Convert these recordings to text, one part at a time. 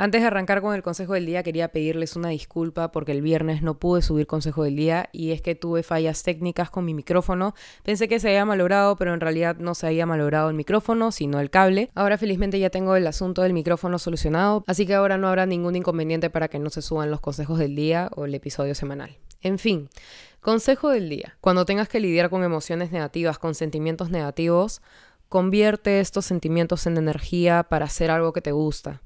Antes de arrancar con el consejo del día, quería pedirles una disculpa porque el viernes no pude subir consejo del día y es que tuve fallas técnicas con mi micrófono. Pensé que se había malogrado, pero en realidad no se había malogrado el micrófono, sino el cable. Ahora felizmente ya tengo el asunto del micrófono solucionado, así que ahora no habrá ningún inconveniente para que no se suban los consejos del día o el episodio semanal. En fin, consejo del día. Cuando tengas que lidiar con emociones negativas, con sentimientos negativos, convierte estos sentimientos en energía para hacer algo que te gusta.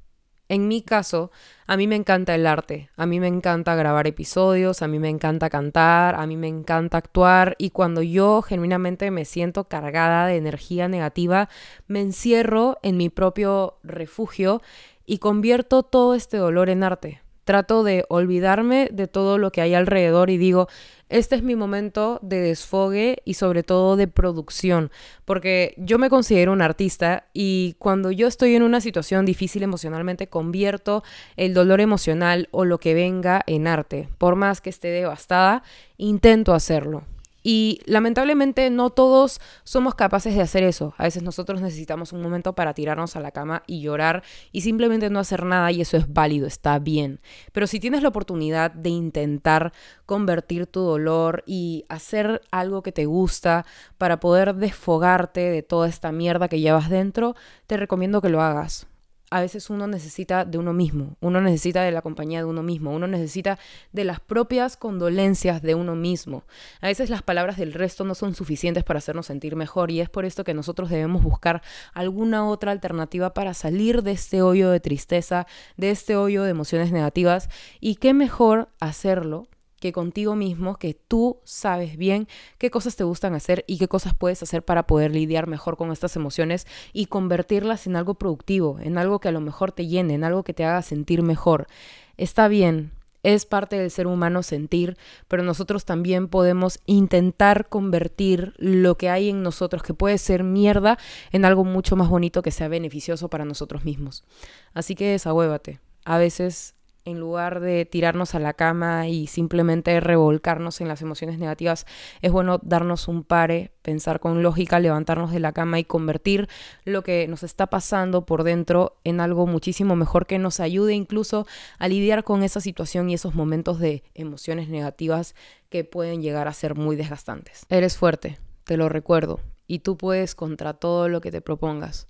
En mi caso, a mí me encanta el arte, a mí me encanta grabar episodios, a mí me encanta cantar, a mí me encanta actuar y cuando yo genuinamente me siento cargada de energía negativa, me encierro en mi propio refugio y convierto todo este dolor en arte. Trato de olvidarme de todo lo que hay alrededor y digo, este es mi momento de desfogue y sobre todo de producción, porque yo me considero un artista y cuando yo estoy en una situación difícil emocionalmente, convierto el dolor emocional o lo que venga en arte. Por más que esté devastada, intento hacerlo. Y lamentablemente no todos somos capaces de hacer eso. A veces nosotros necesitamos un momento para tirarnos a la cama y llorar y simplemente no hacer nada y eso es válido, está bien. Pero si tienes la oportunidad de intentar convertir tu dolor y hacer algo que te gusta para poder desfogarte de toda esta mierda que llevas dentro, te recomiendo que lo hagas a veces uno necesita de uno mismo, uno necesita de la compañía de uno mismo, uno necesita de las propias condolencias de uno mismo. A veces las palabras del resto no son suficientes para hacernos sentir mejor y es por esto que nosotros debemos buscar alguna otra alternativa para salir de este hoyo de tristeza, de este hoyo de emociones negativas y qué mejor hacerlo que contigo mismo, que tú sabes bien qué cosas te gustan hacer y qué cosas puedes hacer para poder lidiar mejor con estas emociones y convertirlas en algo productivo, en algo que a lo mejor te llene, en algo que te haga sentir mejor. Está bien, es parte del ser humano sentir, pero nosotros también podemos intentar convertir lo que hay en nosotros, que puede ser mierda, en algo mucho más bonito que sea beneficioso para nosotros mismos. Así que desahuévate. A veces en lugar de tirarnos a la cama y simplemente revolcarnos en las emociones negativas, es bueno darnos un pare, pensar con lógica, levantarnos de la cama y convertir lo que nos está pasando por dentro en algo muchísimo mejor que nos ayude incluso a lidiar con esa situación y esos momentos de emociones negativas que pueden llegar a ser muy desgastantes. Eres fuerte, te lo recuerdo, y tú puedes contra todo lo que te propongas.